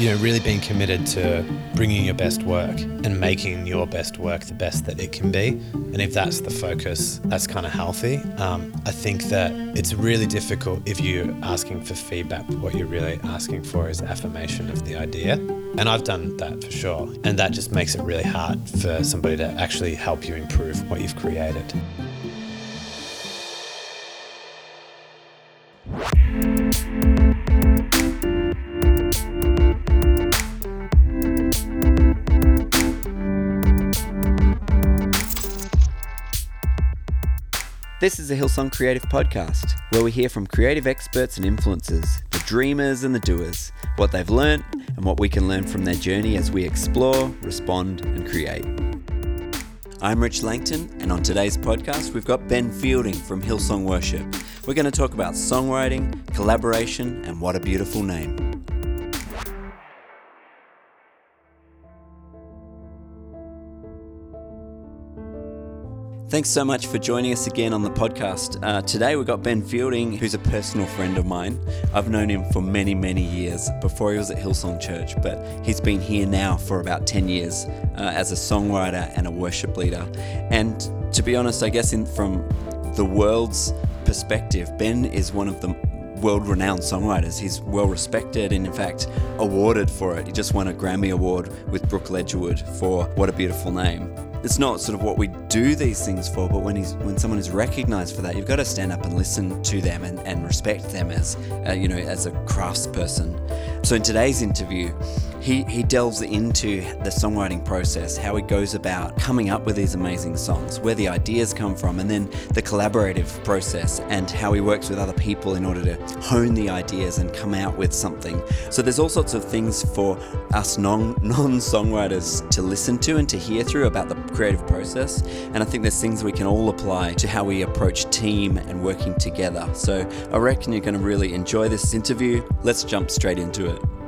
you know, really being committed to bringing your best work and making your best work the best that it can be. And if that's the focus, that's kind of healthy. Um, I think that it's really difficult if you're asking for feedback. What you're really asking for is affirmation of the idea. And I've done that for sure. And that just makes it really hard for somebody to actually help you improve what you've created. This is a Hillsong Creative Podcast, where we hear from creative experts and influencers, the dreamers and the doers, what they've learnt, and what we can learn from their journey as we explore, respond, and create. I'm Rich Langton, and on today's podcast, we've got Ben Fielding from Hillsong Worship. We're going to talk about songwriting, collaboration, and what a beautiful name. Thanks so much for joining us again on the podcast. Uh, today we've got Ben Fielding, who's a personal friend of mine. I've known him for many, many years before he was at Hillsong Church, but he's been here now for about 10 years uh, as a songwriter and a worship leader. And to be honest, I guess in, from the world's perspective, Ben is one of the world renowned songwriters. He's well respected and, in fact, awarded for it. He just won a Grammy Award with Brooke Ligertwood for What a Beautiful Name it's not sort of what we do these things for, but when he's when someone is recognized for that, you've got to stand up and listen to them and, and respect them as uh, you know as a craftsperson. So in today's interview, he, he delves into the songwriting process, how he goes about coming up with these amazing songs, where the ideas come from, and then the collaborative process and how he works with other people in order to hone the ideas and come out with something. So there's all sorts of things for us non non songwriters to listen to and to hear through about the creative process. And I think there's things we can all apply to how we approach team and working together. So I reckon you're going to really enjoy this interview. Let's jump straight into it.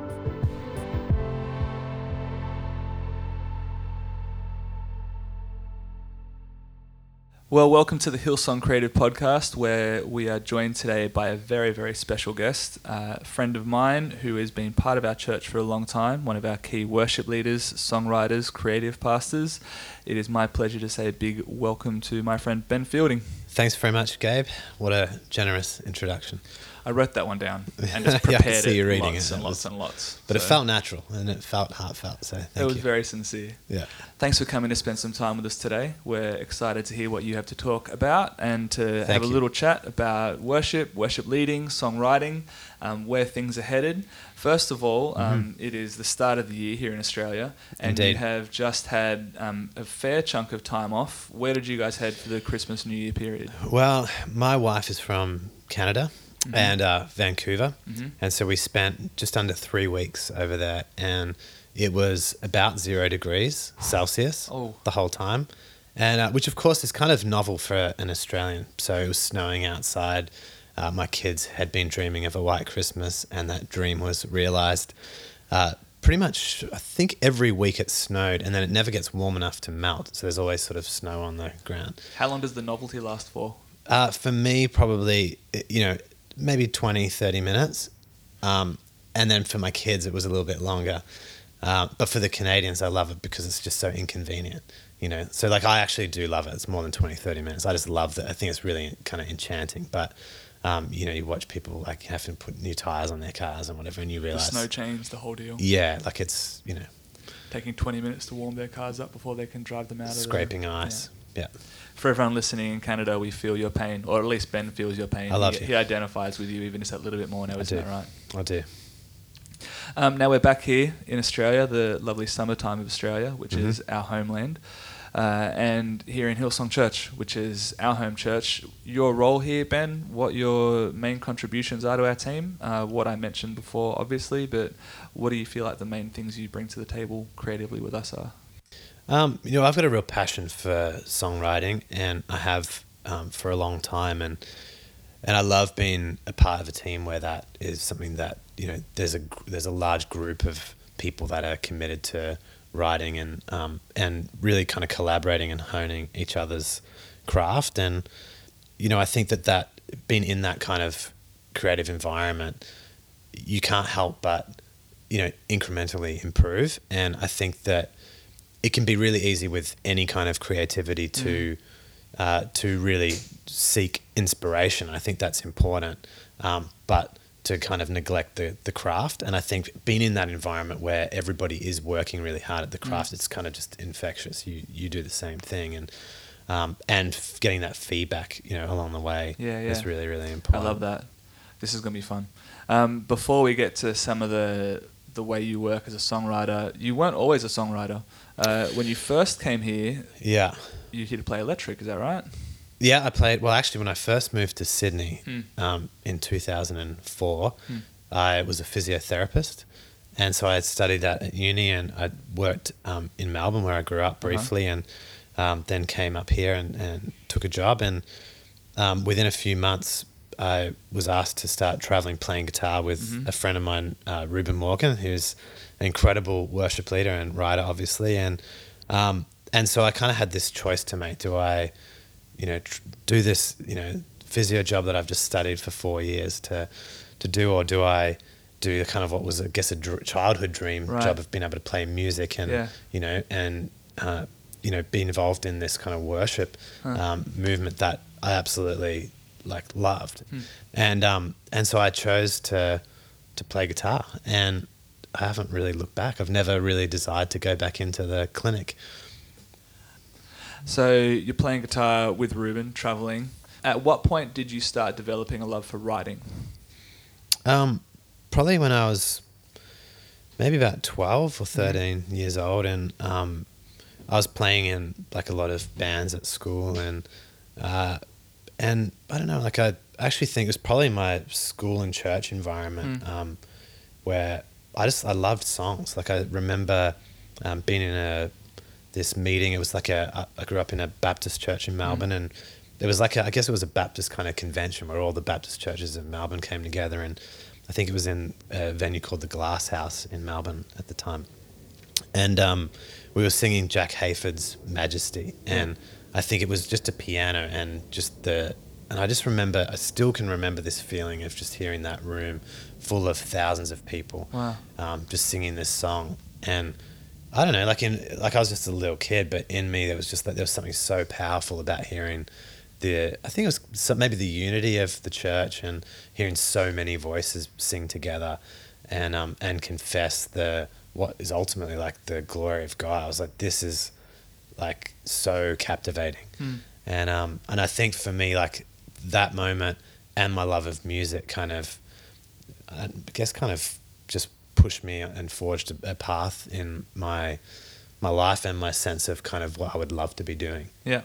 Well, welcome to the Hillsong Creative Podcast, where we are joined today by a very, very special guest, a friend of mine who has been part of our church for a long time, one of our key worship leaders, songwriters, creative pastors. It is my pleasure to say a big welcome to my friend Ben Fielding. Thanks very much, Gabe. What a generous introduction. I wrote that one down and just prepared yeah, see you reading lots it. and lots and lots. But so. it felt natural and it felt heartfelt. So it was you. very sincere. Yeah. Thanks for coming to spend some time with us today. We're excited to hear what you have to talk about and to Thank have a little chat about worship, worship leading, songwriting, um, where things are headed. First of all, um, mm-hmm. it is the start of the year here in Australia, and Indeed. you have just had um, a fair chunk of time off. Where did you guys head for the Christmas New Year period? Well, my wife is from Canada, mm-hmm. and uh, Vancouver. Mm-hmm. And so we spent just under three weeks over there, and it was about zero degrees Celsius oh. the whole time. And uh, which, of course, is kind of novel for an Australian. So it was snowing outside. Uh, my kids had been dreaming of a white Christmas, and that dream was realized. Uh, pretty much, I think every week it snowed, and then it never gets warm enough to melt. So there's always sort of snow on the ground. How long does the novelty last for? Uh, for me, probably, you know, maybe 20, 30 minutes. Um, and then for my kids, it was a little bit longer. Uh, but for the Canadians, I love it because it's just so inconvenient, you know. So like, I actually do love it. It's more than 20, 30 minutes. I just love that. I think it's really kind of enchanting. But um, you know, you watch people like having to put new tires on their cars and whatever, and you realize the snow change, the whole deal. Yeah, like it's you know, taking 20 minutes to warm their cars up before they can drive them out. Scraping ice. Yeah. Yeah for everyone listening in Canada, we feel your pain, or at least Ben feels your pain. I love he, you. He identifies with you even just a little bit more now, isn't that right? I do. Um, now we're back here in Australia, the lovely summertime of Australia, which mm-hmm. is our homeland. Uh, and here in Hillsong Church, which is our home church. Your role here, Ben, what your main contributions are to our team, uh, what I mentioned before, obviously, but what do you feel like the main things you bring to the table creatively with us are? Um, you know, I've got a real passion for songwriting, and I have um, for a long time, and and I love being a part of a team where that is something that you know there's a there's a large group of people that are committed to writing and um, and really kind of collaborating and honing each other's craft, and you know, I think that that being in that kind of creative environment, you can't help but you know, incrementally improve. And I think that it can be really easy with any kind of creativity to uh, to really seek inspiration. I think that's important, um, but to kind of neglect the the craft. And I think being in that environment where everybody is working really hard at the craft, it's kind of just infectious. You you do the same thing and. Um, and f- getting that feedback, you know, along the way Yeah, yeah. is really, really important. I love that. This is going to be fun. Um, before we get to some of the the way you work as a songwriter, you weren't always a songwriter. Uh, when you first came here, Yeah. you here to play electric. Is that right? Yeah, I played. Well, actually, when I first moved to Sydney Hmm. um, in 2004, Hmm. I was a physiotherapist. And so I had studied that at uni and I worked um, in Melbourne where I grew up Uh-huh. briefly and um, then came up here and, and took a job. And um, within a few months, I was asked to start traveling playing guitar with Mhm. a friend of mine, uh, Reuben Morgan, who's an incredible worship leader and writer, obviously. And um, and so I kind of had this choice to make: do I, you know, tr- do this, you know, physio job that I've just studied for four years to to do, or do I do the kind of what was, I guess, a dr- childhood dream Right. job of being able to play music and Yeah. you know and uh, you know be involved in this kind of worship Huh. um, movement that I absolutely like loved, Hmm. and um, and so I chose to to play guitar, and I haven't really looked back. I've never really desired to go back into the clinic. So you're playing guitar with Reuben, traveling. At what point did you start developing a love for writing? Um, probably when I was maybe about twelve or Mm-hmm. 13 years old, and um, I was playing in like a lot of bands at school, and uh, and I don't know, like I actually think it was probably my school and church environment Mm. um, where I just I loved songs. Like I remember um, being in a this meeting. It was like a I grew up in a Baptist church in Melbourne, and it was like a, I guess it was a Baptist kind of convention where all the Baptist churches in Melbourne came together, and I think it was in a venue called the Glass House in Melbourne at the time, and um, we were singing Jack Hayford's Majesty, and I think it was just a piano and just the. And I just remember, I still can remember this feeling of just hearing that room full of thousands of people, Wow. um, just singing this song. And I don't know, like in like I was just a little kid, but in me there was just like there was something so powerful about hearing the I think it was some, maybe the unity of the church and hearing so many voices sing together and um and confess the what is ultimately like the glory of God. I was like, this is like so captivating, Hmm. and um and I think for me like that moment and my love of music kind of I guess kind of just pushed me and forged a, a path in my my life and my sense of kind of what I would love to be doing. Yeah.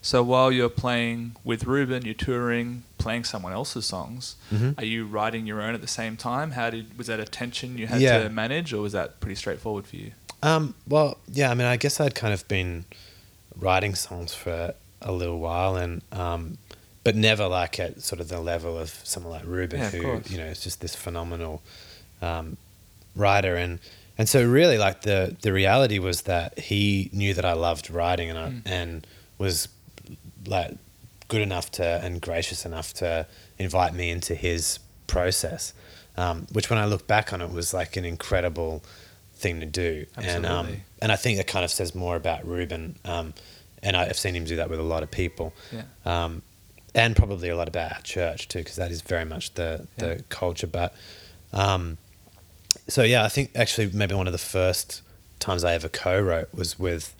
So while you're playing with Reuben, you're touring, playing someone else's songs. Mhm. Are you writing your own at the same time? How did was that a tension you had Yeah. to manage, or was that pretty straightforward for you? Um, well, yeah, I mean, I guess I'd kind of been writing songs for a little while, and um, but never like at sort of the level of someone like Reuben, Yeah, who course. you know is just this phenomenal um, writer, and and so really like the the reality was that he knew that I loved writing, and I, Mm. and was like good enough to and gracious enough to invite me into his process, um, which when I look back on it was like an incredible thing to do, and um, and I think that kind of says more about Reuben, um, and I've seen him do that with a lot of people, Yeah. um, and probably a lot about our church too, because that is very much the Yeah. the culture. But um, so yeah, I think actually maybe one of the first times I ever co-wrote was with.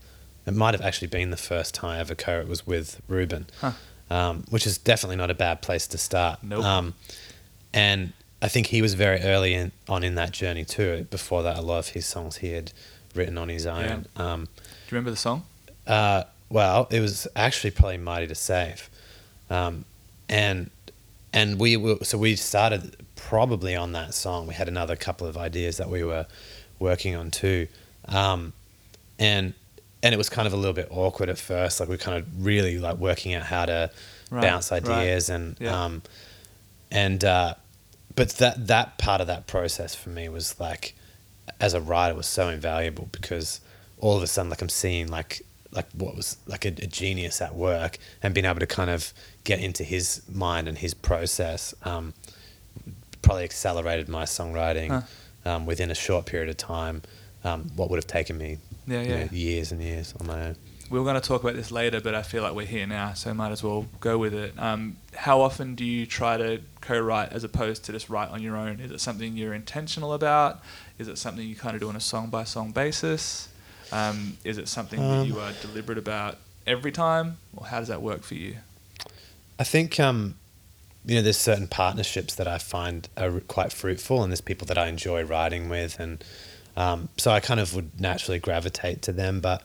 It might have actually been the first time I ever co-wrote was with Reuben, Huh. um, which is definitely not a bad place to start. Nope. Um, and I think he was very early in, on in that journey too. Before that, a lot of his songs he had written on his own. Um, Do you remember the song? uh, well, it was actually probably "Mighty to Save," um, and and we were so we started probably on that song. We had another couple of ideas that we were working on too, um, and and it was kind of a little bit awkward at first. Like we kind of really like working out how to Right, bounce right. ideas and Yeah. um, and uh, but that that part of that process for me was like as a writer was so invaluable because all of a sudden like I'm seeing like like what was like a, a genius at work and being able to kind of get into his mind and his process um, probably accelerated my songwriting Huh. um, within a short period of time um, what would have taken me Yeah, you know, years and years on my own. We were going to talk about this later, but I feel like we're here now, so might as well go with it. Um, how often do you try to co-write as opposed to just write on your own? Is it something you're intentional about? Is it something you kind of do on a song-by-song basis? Um, is it something that Um, you are deliberate about every time, or how does that work for you? I think um, you know there's certain partnerships that I find are quite fruitful, and there's people that I enjoy writing with, and um, so I kind of would naturally gravitate to them. But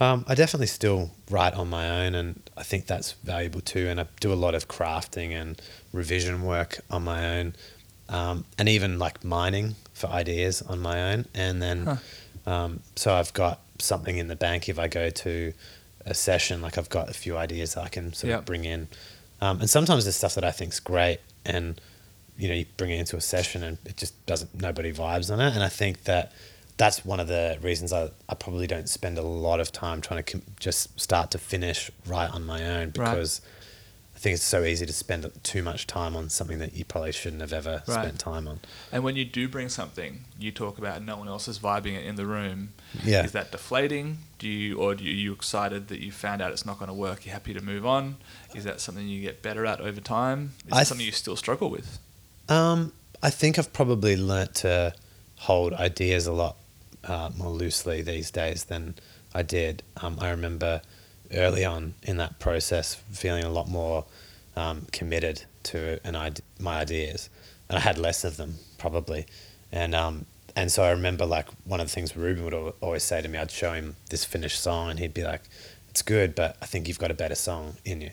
um, I definitely still write on my own, and I think that's valuable too. And I do a lot of crafting and revision work on my own, um, and even like mining for ideas on my own. And then, Huh. um, so I've got something in the bank if I go to a session. Like I've got a few ideas that I can sort Yep. of bring in, um, and sometimes there's stuff that I think's great, and you know you bring it into a session and it just doesn't nobody vibes on it. And I think that that's one of the reasons I, I probably don't spend a lot of time trying to com- just start to finish right on my own Right. because I think it's so easy to spend too much time on something that you probably shouldn't have ever Right. spent time on. And when you do bring something, you talk about no one else is vibing it in the room. Yeah. Is that deflating? Do you, or do you, are you excited that you found out it's not going to work? You're happy to move on? Is that something you get better at over time? Is I that th- something you still struggle with? Um, I think I've probably learnt to hold ideas a lot uh, more loosely these days than I did. Um, I remember early on in that process feeling a lot more um, committed to an ide- my ideas, and I had less of them probably, and um, and so I remember like one of the things Reuben would always say to me. I'd show him this finished song, and he'd be like, "It's good, but I think you've got a better song in you."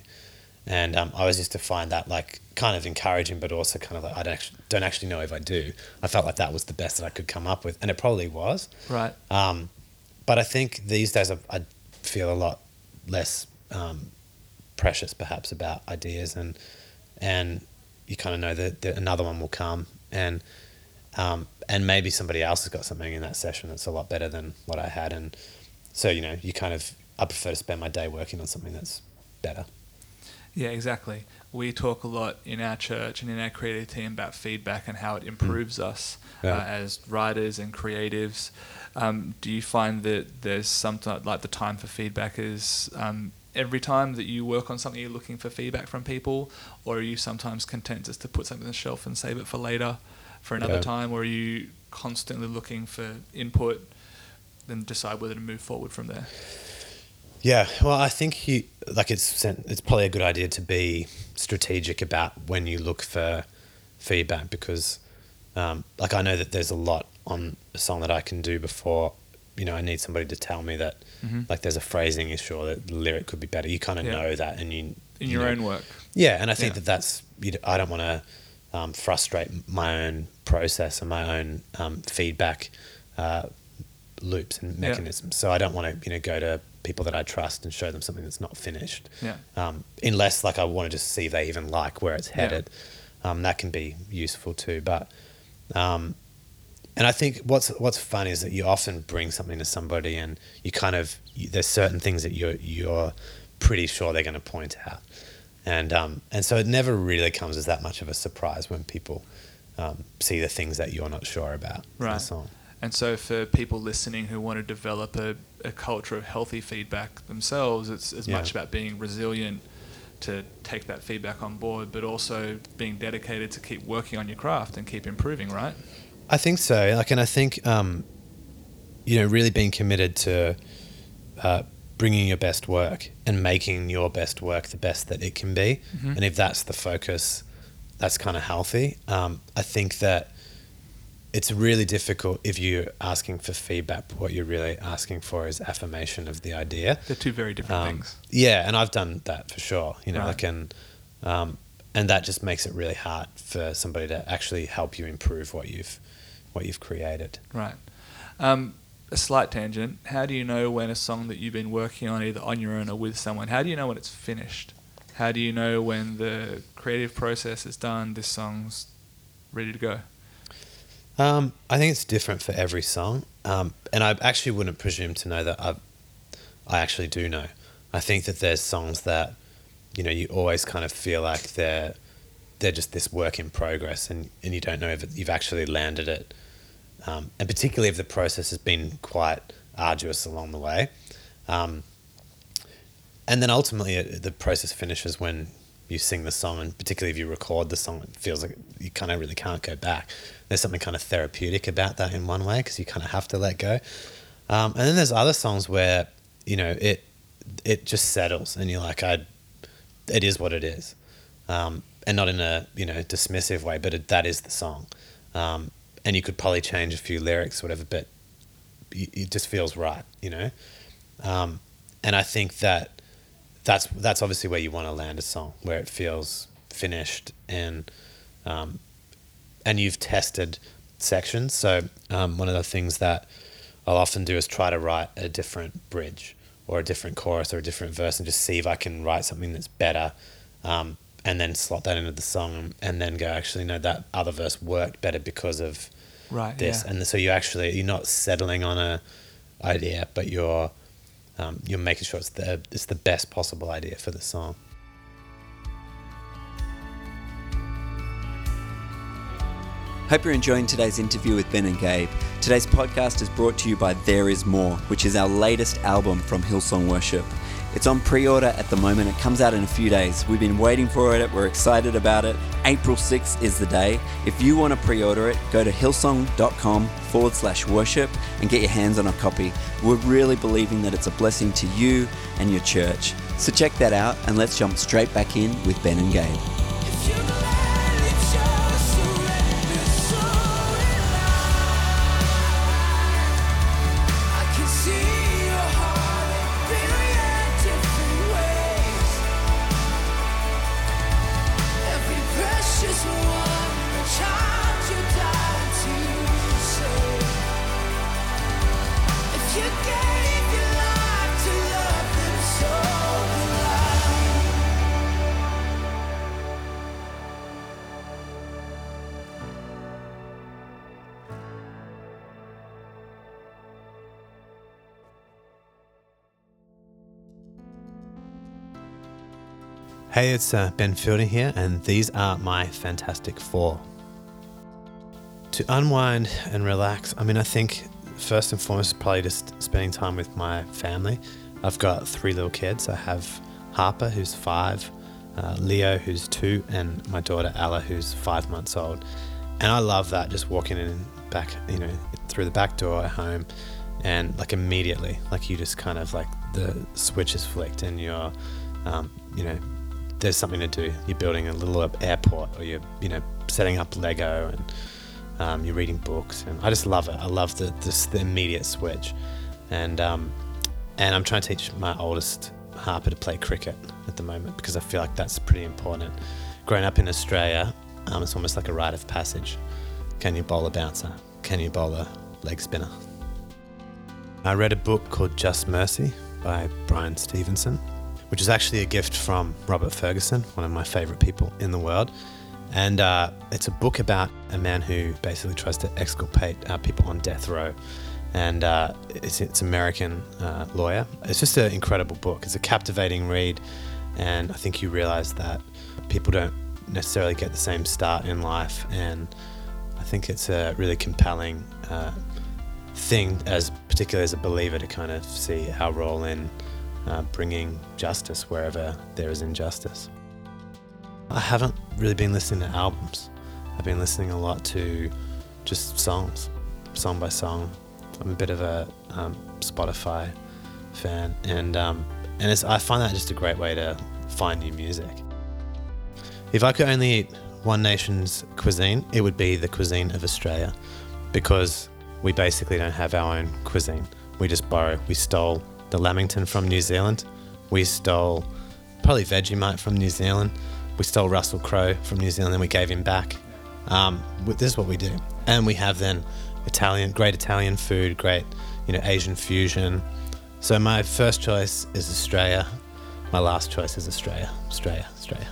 And um, I was used to find that like kind of encouraging, but also kind of like I don't actually, don't actually know if I do. I felt like that was the best that I could come up with, and it probably was. Right. Um, but I think these days I, I feel a lot less um, precious, perhaps, about ideas, and and you kind of know that, that another one will come, and um, and maybe somebody else has got something in that session that's a lot better than what I had, and so you know you kind of I prefer to spend my day working on something that's better. Yeah, exactly. We talk a lot in our church and in our creative team about feedback and how it improves us Yeah. uh, as writers and creatives. Um, do you find that there's something like the time for feedback is um, every time that you work on something you're looking for feedback from people, or are you sometimes content just to put something on the shelf and save it for later, for another Yeah. time, or are you constantly looking for input, then decide whether to move forward from there? Yeah, well, I think you like it's it's probably a good idea to be strategic about when you look for feedback because, um, like, I know that there's a lot on a song that I can do before, you know, I need somebody to tell me that, Mhm. like, there's a phrasing issue or that the lyric could be better. You kind of Yeah. know that, and you In you your know- own work. yeah, and I think Yeah. that that's you know, I don't want to um, frustrate my own process and my own um, feedback uh, loops and Yeah. mechanisms. So I don't want to you know go to people that I trust and show them something that's not finished. Yeah. Um, unless like I want to just see if they even like where it's Yeah. headed. Um, that can be useful too, but. Um, and I think what's what's fun is that you often bring something to somebody, and you kind of you, there's certain things that you're you're pretty sure they're going to point out, and um, and so it never really comes as that much of a surprise when people um, see the things that you're not sure about in Right. the song. And so, for people listening who want to develop a, a culture of healthy feedback themselves, it's as Yeah. much about being resilient to take that feedback on board, but also being dedicated to keep working on your craft and keep improving, right? I think so. Like, and I think, um, you know, really being committed to uh, bringing your best work and making your best work the best that it can be. Mhm. And if that's the focus, that's kind of healthy. Um, I think that it's really difficult if you're asking for feedback. What you're really asking for is affirmation of the idea. They're two very different Um, things. Yeah, and I've done that for sure. You know, Right. like and um, and that just makes it really hard for somebody to actually help you improve what you've what you've created. Right. Um, a slight tangent. How do you know when a song that you've been working on, either on your own or with someone, how do you know when it's finished? How do you know when the creative process is done, this song's ready to go? Um, I think it's different for every song, um, and I actually wouldn't presume to know that I I actually do know. I think that there's songs that you know you always kind of feel like they're they're just this work in progress, and, and you don't know if you've actually landed it um, and particularly if the process has been quite arduous along the way. Um, and then ultimately, it, the process finishes when you sing the song, and particularly if you record the song, it feels like you kind of really can't go back. There's something kind of therapeutic about that in one way because you kind of have to let go. Um, and then there's other songs where you know it it just settles, and you're like, I, it is what it is, um, and not in a you know dismissive way, but it, that is the song. Um, and you could probably change a few lyrics, or whatever, but it just feels right, you know. Um, and I think that that's that's obviously where you want to land a song, where it feels finished and um, and you've tested sections. So um, one of the things that I'll often do is try to write a different bridge or a different chorus or a different verse and just see if I can write something that's better. Um, and then slot that into the song and then go actually no that other verse worked better because of right, this yeah. and so you actually you're not settling on a idea but you're um, you're making sure it's the it's the best possible idea for the song Hope you're enjoying today's interview with Ben and Gabe. Today's podcast is brought to you by There Is More, which is our latest album from Hillsong Worship. It's on pre order at the moment. It comes out in a few days. We've been waiting for it. We're excited about it. April 6th is the day. If you want to pre order it, go to hillsong.com forward slash worship and get your hands on a copy. We're really believing that it's a blessing to you and your church. So check that out and let's jump straight back in with Ben and Gabe. Hey, it's uh, Ben Fielding here, and these are my Fantastic Four. To unwind and relax, I mean, I think first and foremost, is probably just spending time with my family. I've got three little kids. I have Harper, who's five, uh, Leo, who's two, and my daughter Ella, who's five months old. And I love that, just walking in back, you know, through the back door at home, and like immediately, like you just kind of like the switch is flicked, and you're, um, you know, there's something to do. You're building a little airport, or you're you know setting up Lego, and um, you're reading books, and I just love it. I love the this, the immediate switch, and um, and I'm trying to teach my oldest Harper to play cricket at the moment because I feel like that's pretty important. Growing up in Australia, um, it's almost like a rite of passage. Can you bowl a bouncer? Can you bowl a leg spinner? I read a book called Just Mercy by Bryan Stevenson which is actually a gift from Robert Fergusson, one of my favorite people in the world. And uh, it's a book about a man who basically tries to exculpate uh, people on death row. And uh, it's, it's American uh, lawyer. It's just an incredible book. It's a captivating read. And I think you realize that people don't necessarily get the same start in life. And I think it's a really compelling uh, thing, as particularly as a believer, to kind of see our role in uh, bringing justice wherever there is injustice. I haven't really been listening to albums. I've been listening a lot to just songs, song by song. I'm a bit of a um, Spotify fan, and um, and I find that just a great way to find new music. If I could only eat one nation's cuisine, it would be the cuisine of Australia, because we basically don't have our own cuisine. We just borrow. We stole the Lamington from New Zealand. We stole probably Vegemite from New Zealand. We stole Russell Crowe from New Zealand and we gave him back. Um, this is what we do. And we have then Italian, great Italian food, great, you know, Asian fusion. So my first choice is Australia. My last choice is Australia. Australia, Australia.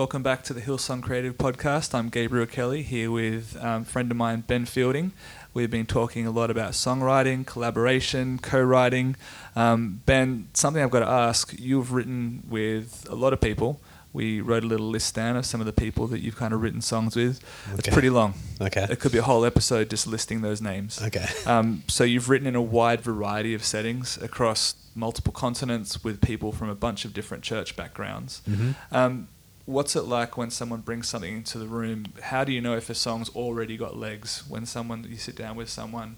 Welcome back to the Hillsong Creative Podcast. I'm Gabriel Kelly here with um, a friend of mine, Ben Fielding. We've been talking a lot about songwriting, collaboration, co writing. Um, ben, something I've got to ask you've written with a lot of people, we wrote a little list down of some of the people that you've kind of written songs with. It's pretty long. Okay. It could be a whole episode just listing those names. Okay. Um, so you've written in a wide variety of settings across multiple continents with people from a bunch of different church backgrounds. Mhm. Um, what's it like when someone brings something into the room? How do you know if a song's already got legs? When someone you sit down with someone,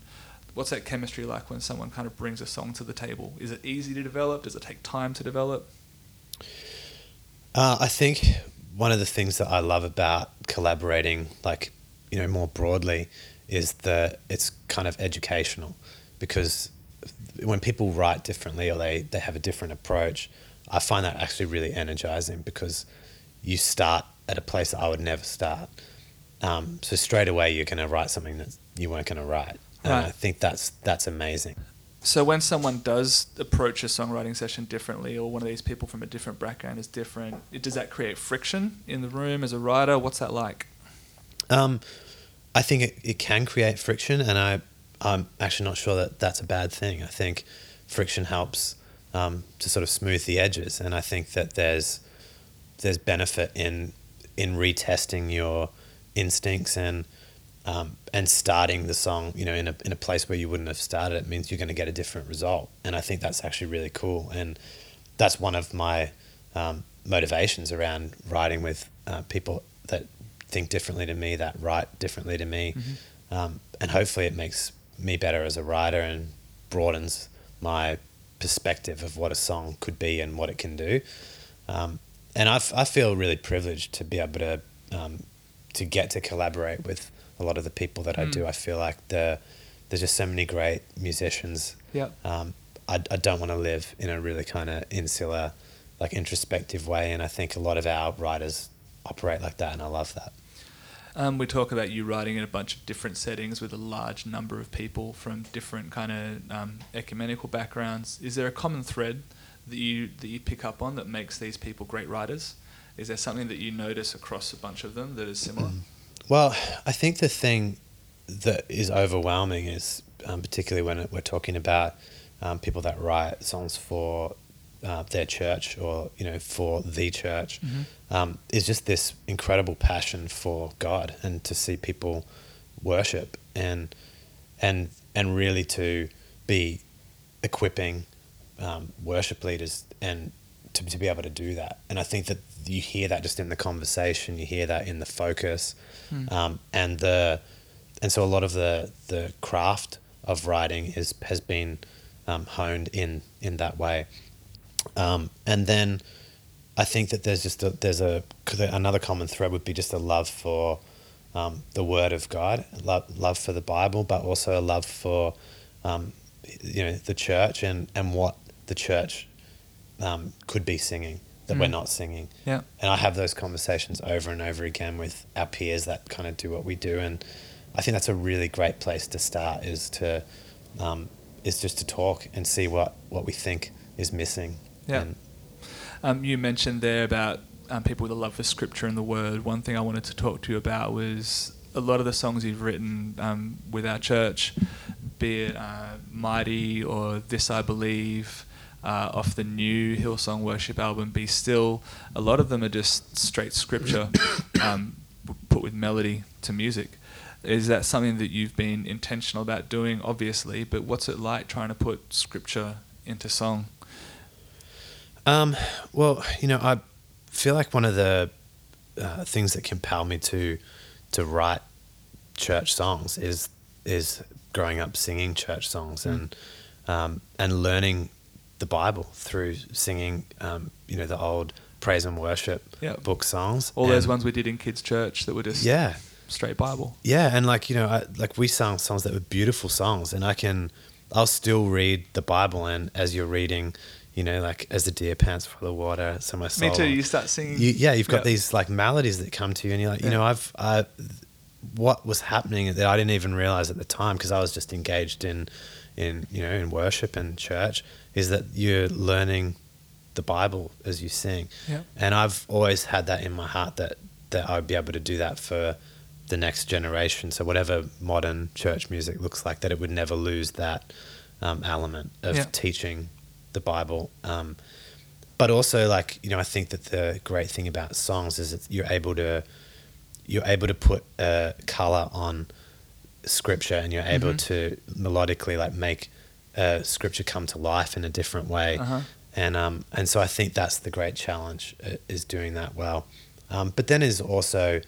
what's that chemistry like when someone kind of brings a song to the table? Is it easy to develop? Does it take time to develop? Uh, I think one of the things that I love about collaborating, like you know, more broadly, is that it's kind of educational, because when people write differently or they they have a different approach, I find that actually really energizing because you start at a place that I would never start. Um, so straight away you're going to write something that you weren't going to write, and Right. I think that's that's amazing. So when someone does approach a songwriting session differently, or one of these people from a different background is different, it- does that create friction in the room as a writer? What's that like? Um, I think it, it can create friction, and I, I'm actually not sure that that's a bad thing. I think friction helps um, to sort of smooth the edges, and I think that there's there's benefit in in retesting your instincts and um, and starting the song, you know, in a in a place where you wouldn't have started. It means you're going to get a different result, and I think that's actually really cool. And that's one of my um, motivations around writing with uh, people that think differently to me, that write differently to me, um, and hopefully it makes me better as a writer and broadens my perspective of what a song could be and what it can do. Um, and I, f- I feel really privileged to be able to um, to get to collaborate with a lot of the people that I do. I feel like the there's just so many great musicians. Yeah. Um, I, I don't want to live in a really kind of insular, like introspective way, and I think a lot of our writers operate like that, and I love that. Um, we talk about you writing in a bunch of different settings with a large number of people from different kind of um, ecumenical backgrounds. Is there a common thread that you that you pick up on that makes these people great writers? Is there something that you notice across a bunch of them that is similar? Well, I think the thing that is overwhelming is, um, particularly when we're talking about um, people that write songs for uh, their church or you know for the church, um, is just this incredible passion for God and to see people worship and and and really to be equipping um, worship leaders and to, to be able to do that. And I think that you hear that just in the conversation, you hear that in the focus, um, and the and so a lot of the the craft of writing is has been um, honed in in that way. Um, and then I think that there's just a, there's a another common thread would be just a love for um, the Word of God, love love for the Bible, but also a love for um, you know the church and and what the church um, could be singing that we're Mm. not singing. Yeah. And I have those conversations over and over again with our peers that kind of do what we do, and I think that's a really great place to start. Is to um, is just to talk and see what what we think is missing. Yeah. And, Um, you mentioned there about um, people with a love for scripture and the word. One thing I wanted to talk to you about was a lot of the songs you've written um, with our church, be it uh, Mighty or This I Believe, uh, off the new Hillsong Worship album, Be Still. A lot of them are just straight scripture um, put with melody to music. Is that something that you've been intentional about doing? Obviously, but what's it like trying to put scripture into song? Um, well, you know, I feel like one of the uh, things that compel me to to write church songs is is growing up singing church songs and um, and learning the Bible through singing, um, you know, the old praise and worship Yeah. book songs. All those ones we did in kids' church that were just Yeah, straight Bible. yeah, and like you know, I, like we sang songs that were beautiful songs, and I can, I'll still read the Bible, and as you're reading, you know, like as the deer pants for the water, so my soul. Me too. You start singing. You, yeah, you've got Yeah. these like melodies that come to you, and you're like, you Yeah. know, I've, I, what was happening that I didn't even realize at the time because I was just engaged in, in you know, in worship and church, is that you're learning the Bible as you sing, Yeah. and I've always had that in my heart that that I'd be able to do that for the next generation. So whatever modern church music looks like, that it would never lose that um, element of Yeah. teaching the Bible. Um, but also like you know I think that the great thing about songs is that you're able to you're able to put a color on scripture and you're able Mhm. to melodically like make uh, scripture come to life in a different way. Uh-huh. and um and so I think that's the great challenge uh, is doing that well. Um, but then is also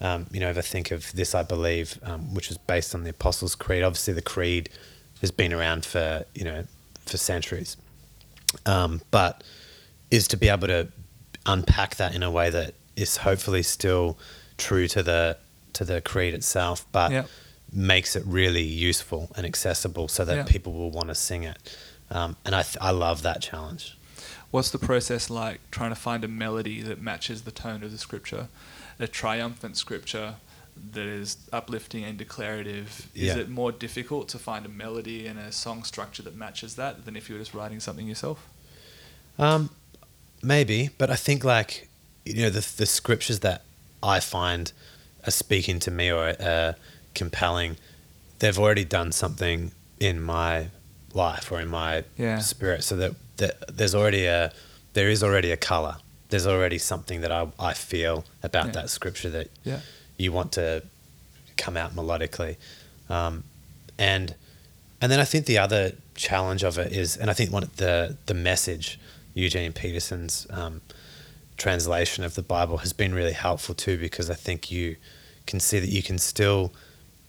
um, you know if I think of this I believe um, which is based on the Apostles' Creed. Obviously the creed has been around for you know for centuries. Um, but is to be able to unpack that in a way that is hopefully still true to the to the creed itself, but Yeah. Makes it really useful and accessible so that Yeah. people will want to sing it. Um, and I th- I love that challenge. What's the process like trying to find a melody that matches the tone of the scripture? A triumphant scripture that is uplifting and declarative. Is Yeah. it more difficult to find a melody and a song structure that matches that than if you were just writing something yourself? Um, maybe, but I think like you know the the scriptures that I find are speaking to me or are compelling. They've already done something in my life or in my Yeah. spirit, so that, that there's already a there is already a color. There's already something that I I feel about Yeah. that scripture that Yeah. you want to come out melodically. Um, and and then I think the other challenge of it is, and I think one of the the message Eugene Peterson's um, translation of the Bible has been really helpful too, because I think you can see that you can still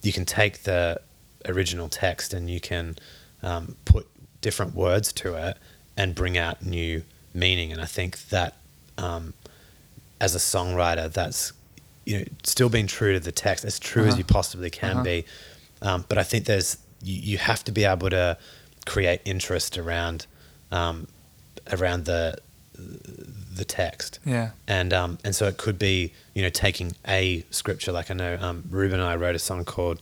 you can take the original text and you can um, put different words to it and bring out new meaning. And I think that um, as a songwriter, that's you know still being true to the text, as true as Uh-huh. you possibly can Uh-huh. be. Um, but I think there's you, you have to be able to create interest around um, around the the text Yeah. and um, and so it could be you know taking a scripture like I know um, Reuben and I wrote a song called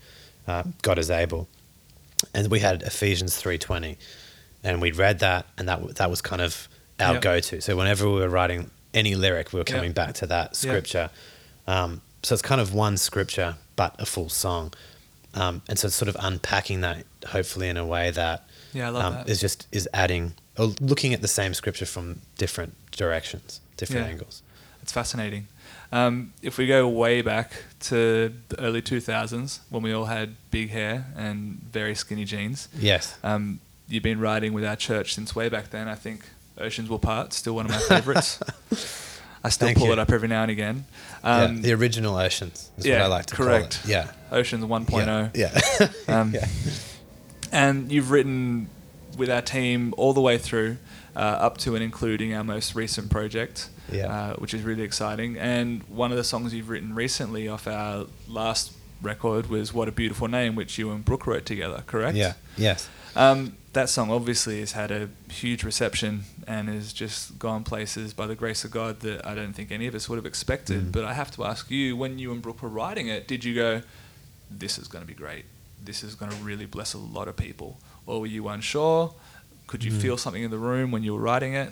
uh, God is able, and we had Ephesians three twenty, and we read that and that that was kind of our Yep. go to. So whenever we were writing any lyric, we were Yep. coming back to that Yep. scripture. Um, so it's kind of one scripture but a full song, um, and so it's sort of unpacking that hopefully in a way that Yeah, I love um, that. is just is adding or looking at the same scripture from different directions, different Yeah. angles. It's fascinating. Um, if we go way back to the early 2000s when we all had big hair and very skinny jeans, Yes. um, you've been riding with our church since way back then. I think Oceans Will Part, still one of my favorites. I still Thank pull you. it up every now and again. yeah, Um, the original oceans is yeah, what I like to correct. call it. Yeah. Oceans 1.0. Yeah. yeah. Um, Yeah. And you've written with our team all the way through, uh, up to and including our most recent project, Yeah. uh, which is really exciting. And one of the songs you've written recently off our last record was "What a Beautiful Name," which you and Brooke wrote together. Correct? Yeah. Yes. Um, that song obviously has had a huge reception and has just gone places by the grace of God that I don't think any of us would have expected. Mm. But I have to ask you, when you and Brooke were writing it, did you go, "This is going to be great. This is going to really bless a lot of people," or were you unsure? Could you Mm. feel something in the room when you were writing it?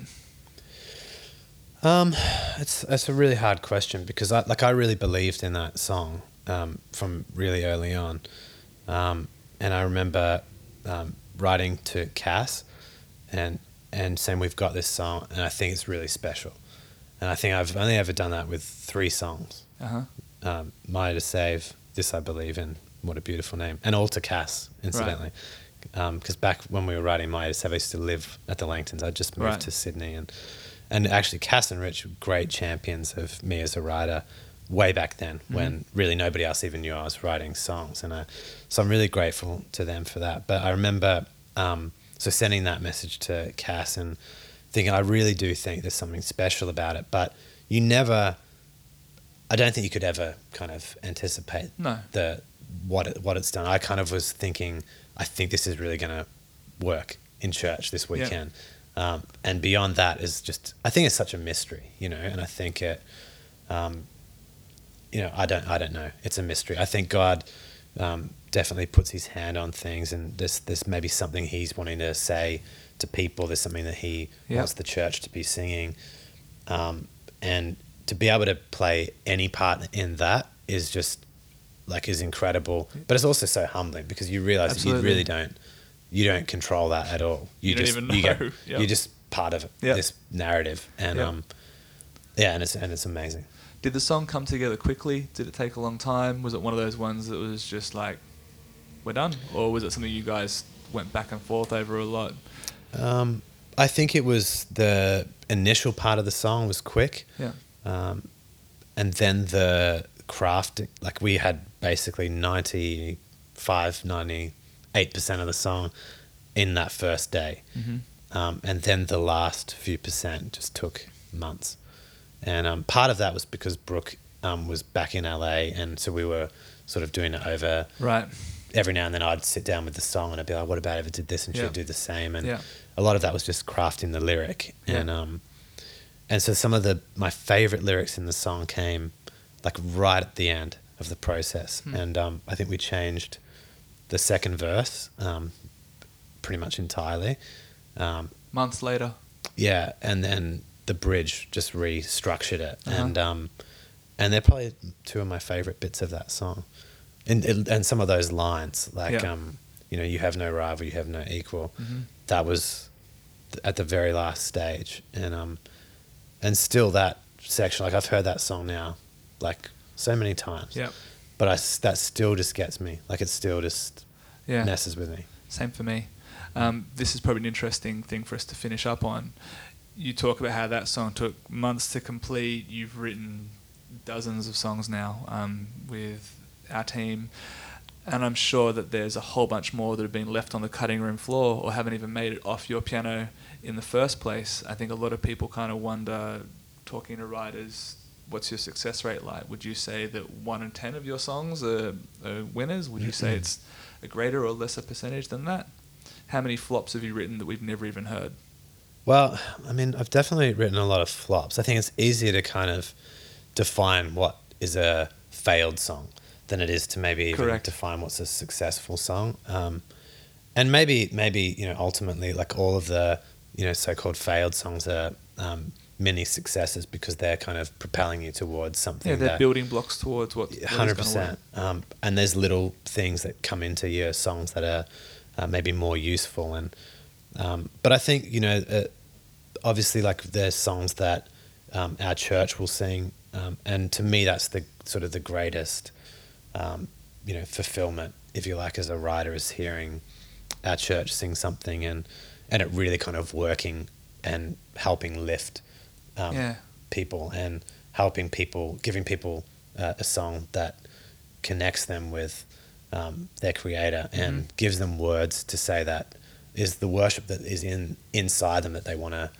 Um, it's it's a really hard question because I like I really believed in that song um, from really early on, um, and I remember um, writing to Cass, and and saying we've got this song and I think it's really special, and I think I've only ever done that with three songs. Uh huh. um, Mighty to Save, This I Believe in, What a Beautiful Name, and all to Cass, incidentally. Um, because back when we were writing my I used to live at the Langtons. I just moved Right. to Sydney. And, and actually, Cass and Rich were great champions of me as a writer way back then mm-hmm. when really nobody else even knew I was writing songs. And I, so I'm really grateful to them for that. But I remember um, so sending that message to Cass and thinking, I really do think there's something special about it. But you never I don't think you could ever kind of anticipate No. the what it, what it's done. I kind of was thinking, I think this is really going to work in church this Yeah. weekend, um, and beyond that is just I think it's such a mystery, you know, and I think it, um, you know, I don't I don't know. It's a mystery. I think God um, definitely puts His hand on things, and there's there's maybe something He's wanting to say to people. There's something that He Yeah. wants the church to be singing, um, and to be able to play any part in that is just like is incredible. But it's also so humbling because you realize that you really don't you don't control that at all. You, You don't just even you know. get Yep. you just part of Yep. this narrative, and Yep. um, yeah, and it's and it's amazing. Did the song come together quickly? Did it take a long time? Was it one of those ones that was just like, we're done? Or was it something you guys went back and forth over a lot? Um, I think it was the initial part of the song was quick, Yeah. um, and then the craft, like we had basically 95, 98% of the song in that first day. Mm-hmm. Um, and then the last few percent just took months. And um, part of that was because Brooke um, was back in LA, and so we were sort of doing it over. Right. Every now and then I'd sit down with the song and I'd be like, "What about if it did this?" And Yeah. she'd do the same. And Yeah. a lot of that was just crafting the lyric. Yeah. And um, and so some of the my favorite lyrics in the song came like right at the end of the process. Hmm. And um, I think we changed the second verse um, pretty much entirely. Um, Months later. yeah, and then the bridge just restructured it, Uh-huh. and um, and they're probably two of my favorite bits of that song, and and some of those lines like Yeah. um, you know, you have no rival, you have no equal. Mhm. That was at the very last stage, and um, and still that section, like I've heard that song now, like so many times. Yeah. But I that still just gets me. Like it still just Yeah. messes with me. Same for me. Um, this is probably an interesting thing for us to finish up on. You talk about how that song took months to complete. You've written dozens of songs now um, with our team, and I'm sure that there's a whole bunch more that have been left on the cutting room floor or haven't even made it off your piano in the first place. I think a lot of people kind of wonder, talking to writers, what's your success rate like? Would you say that one in ten of your songs are, are winners? Would you say it's a greater or lesser percentage than that? How many flops have you written that we've never even heard? Well, I mean, I've definitely written a lot of flops. I think it's easier to kind of define what is a failed song than it is to maybe even define what's a successful song. Um, and maybe, maybe you know, ultimately, like all of the you know so-called failed songs are um, mini successes because they're kind of propelling you towards something. Yeah, they're that, building blocks towards what. Hundred percent. Um, and there's little things that come into your songs that are uh, maybe more useful. And um, but I think you know, uh, obviously, like there's songs that um, our church will sing, um, and to me, that's the sort of the greatest, um, you know, fulfillment, if you like, as a writer, is hearing our church sing something and and it really kind of working and helping lift um, Yeah. people and helping people, giving people uh, a song that connects them with um, their creator and Mhm. gives them words to say that is the worship that is in inside them that they want to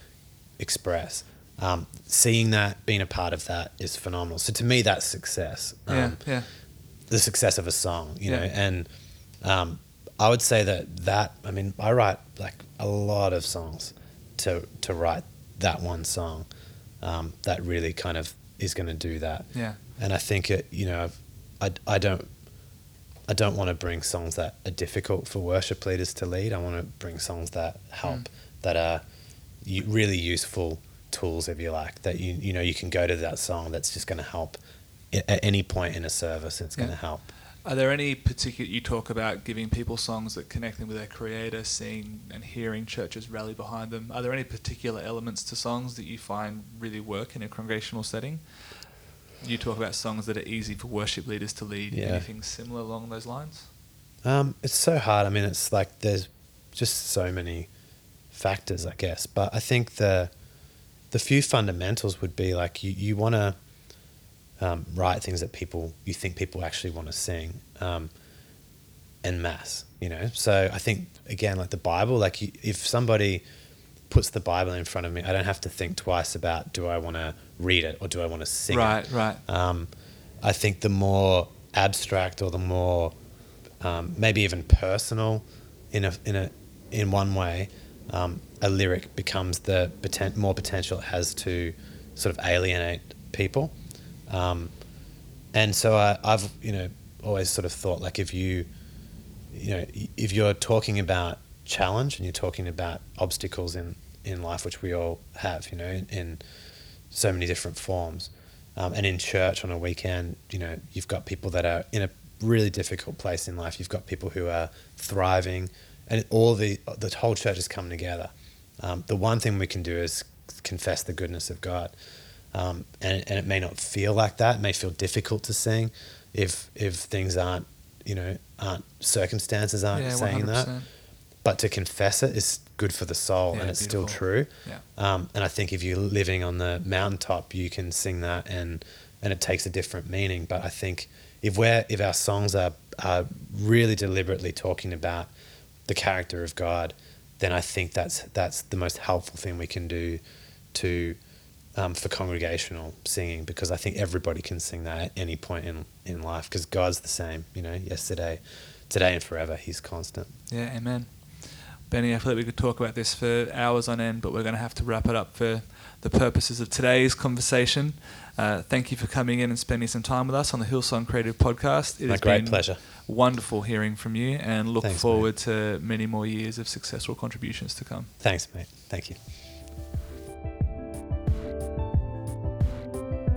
express. Um, seeing that, being a part of that is phenomenal. So to me, that's success. Yeah, Um, yeah. the success of a song, you know, and um, I would say that that I mean I write like a lot of songs to to write that one song um, that really kind of is going to do that, Yeah. and I think it you know I I don't I don't want to bring songs that are difficult for worship leaders to lead. I want to bring songs that help Mm. that are really useful tools if you like that you you know you can go to that song that's just going to help at any point in a service it's going to help Are there any particular you talk about giving people songs that connect them with their creator, seeing and hearing churches rally behind them? Are there any particular elements to songs that you find really work in a congregational setting? You talk about songs that are easy for worship leaders to lead. Yeah. Anything similar along those lines? Um, it's so hard. I mean, it's like there's just so many factors, I guess. But I think the the few fundamentals would be like you, you want to um, write things that people you think people actually want to sing um, en masse. You know, so I think again, like the Bible, like you, if somebody puts the Bible in front of me, I don't have to think twice about do I want to read it or do I want to sing it. right, right. Um, I think the more abstract or the more um, maybe even personal in a in a in one way, um, a lyric becomes the poten- more potential it has to sort of alienate people. Um, and so I, I've you know always sort of thought like if you you know if you're talking about challenge and you're talking about obstacles in in life which we all have you know in, in so many different forms um, and in church on a weekend you know you've got people that are in a really difficult place in life you've got people who are thriving and all the the whole church has come together Um, the one thing we can do is confess the goodness of God. Um, and, and it may not feel like that. It may feel difficult to sing if if things aren't, you know, aren't circumstances aren't Yeah, saying that. 100%. But to confess it is good for the soul, Yeah, and it's beautiful. still true. Yeah. Um, and I think if you're living on the mountaintop, you can sing that, and and it takes a different meaning. But I think if we're if our songs are are really deliberately talking about the character of God, then I think that's that's the most helpful thing we can do to um, for congregational singing because I think everybody can sing that at any point in in life because God's the same, you know, yesterday, today, and forever. He's constant. Yeah, amen. Benny, I feel like we could talk about this for hours on end, but we're going to have to wrap it up for the purposes of today's conversation. Uh, thank you for coming in and spending some time with us on the Hillsong Creative Podcast. It My has great been pleasure. Wonderful hearing from you, and look Thanks, mate. forward to many more years of successful contributions to come. Thanks, mate. Thank you.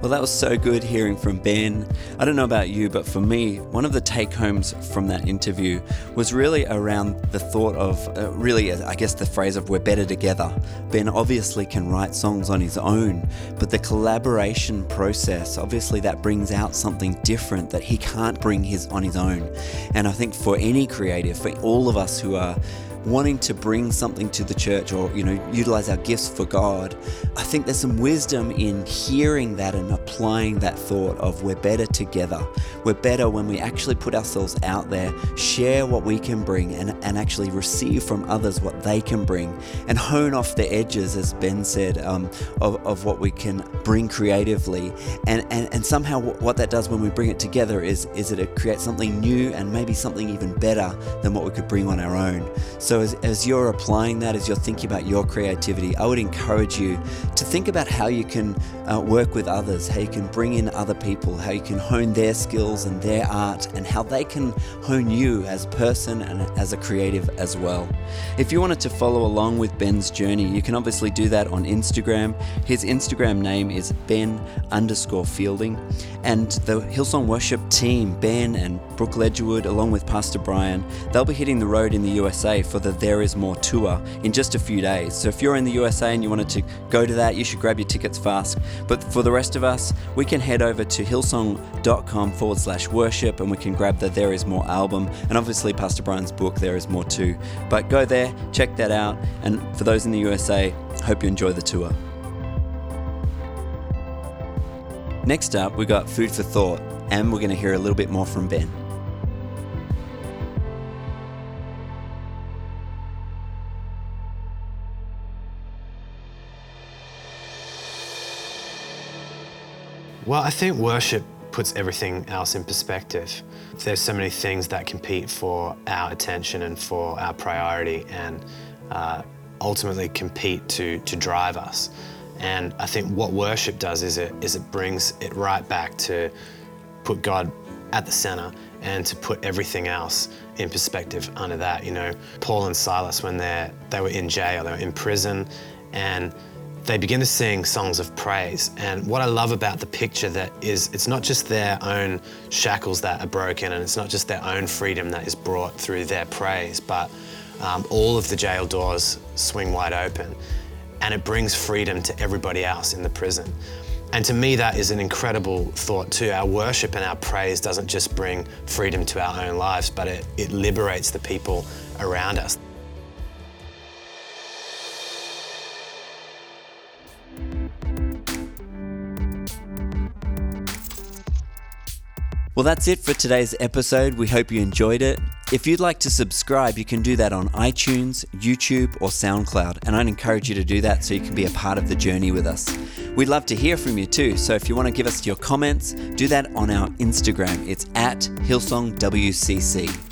Well, that was so good hearing from Ben. I don't know about you, but for me, one of the take homes from that interview was really around the thought of, uh, really, uh, I guess, the phrase of we're better together. Ben obviously can write songs on his own, but the collaboration process, obviously, that brings out something different that he can't bring his on his own. And I think for any creative, for all of us who are wanting to bring something to the church or you know utilize our gifts for God I think there's some wisdom in hearing that and applying that thought of we're better together. We're better when we actually put ourselves out there share what we can bring and, and actually receive from others what they can bring and hone off the edges as Ben said um, of, of what we can bring creatively. And, and, and somehow what that does when we bring it together is, is it creates something new and maybe something even better than what we could bring on our own so as, as you're applying that, as you're thinking about your creativity, I would encourage you to think about how you can uh, work with others, how you can bring in other people, how you can hone their skills and their art, and how they can hone you as a person and as a creative as well. If you wanted to follow along with Ben's journey, you can obviously do that on Instagram. His Instagram name is Ben underscore Fielding, and the Hillsong Worship team, Ben and Brooke Ligertwood, along with Pastor Brian, they'll be hitting the road in the USA for the There Is More tour in just a few days. So if you're in the USA and you wanted to go to that, you should grab your tickets fast. But for the rest of us, we can head over to hillsong.com forward slash worship and we can grab the There Is More album and obviously Pastor Brian's book, There Is More too. But go there, check that out. And for those in the USA, hope you enjoy the tour. Next up, we got Food for Thought, and we're going to hear a little bit more from Ben. Well, I think worship puts everything else in perspective. There's so many things that compete for our attention and for our priority, and uh, ultimately compete to to drive us. And I think what worship does is it is it brings it right back to put God at the center and to put everything else in perspective under that. You know, Paul and Silas when they they were in jail, they were in prison, and they begin to sing songs of praise. And what I love about the picture that is it's not just their own shackles that are broken and it's not just their own freedom that is brought through their praise, but um, all of the jail doors swing wide open and it brings freedom to everybody else in the prison. And to me, that is an incredible thought too. Our worship and our praise doesn't just bring freedom to our own lives, but it, it liberates the people around us. Well, that's it for today's episode. We hope you enjoyed it. If you'd like to subscribe, you can do that on iTunes, YouTube, or SoundCloud, and I'd encourage you to do that so you can be a part of the journey with us. We'd love to hear from you too, so if you want to give us your comments, do that on our Instagram. It's at HillsongWCC.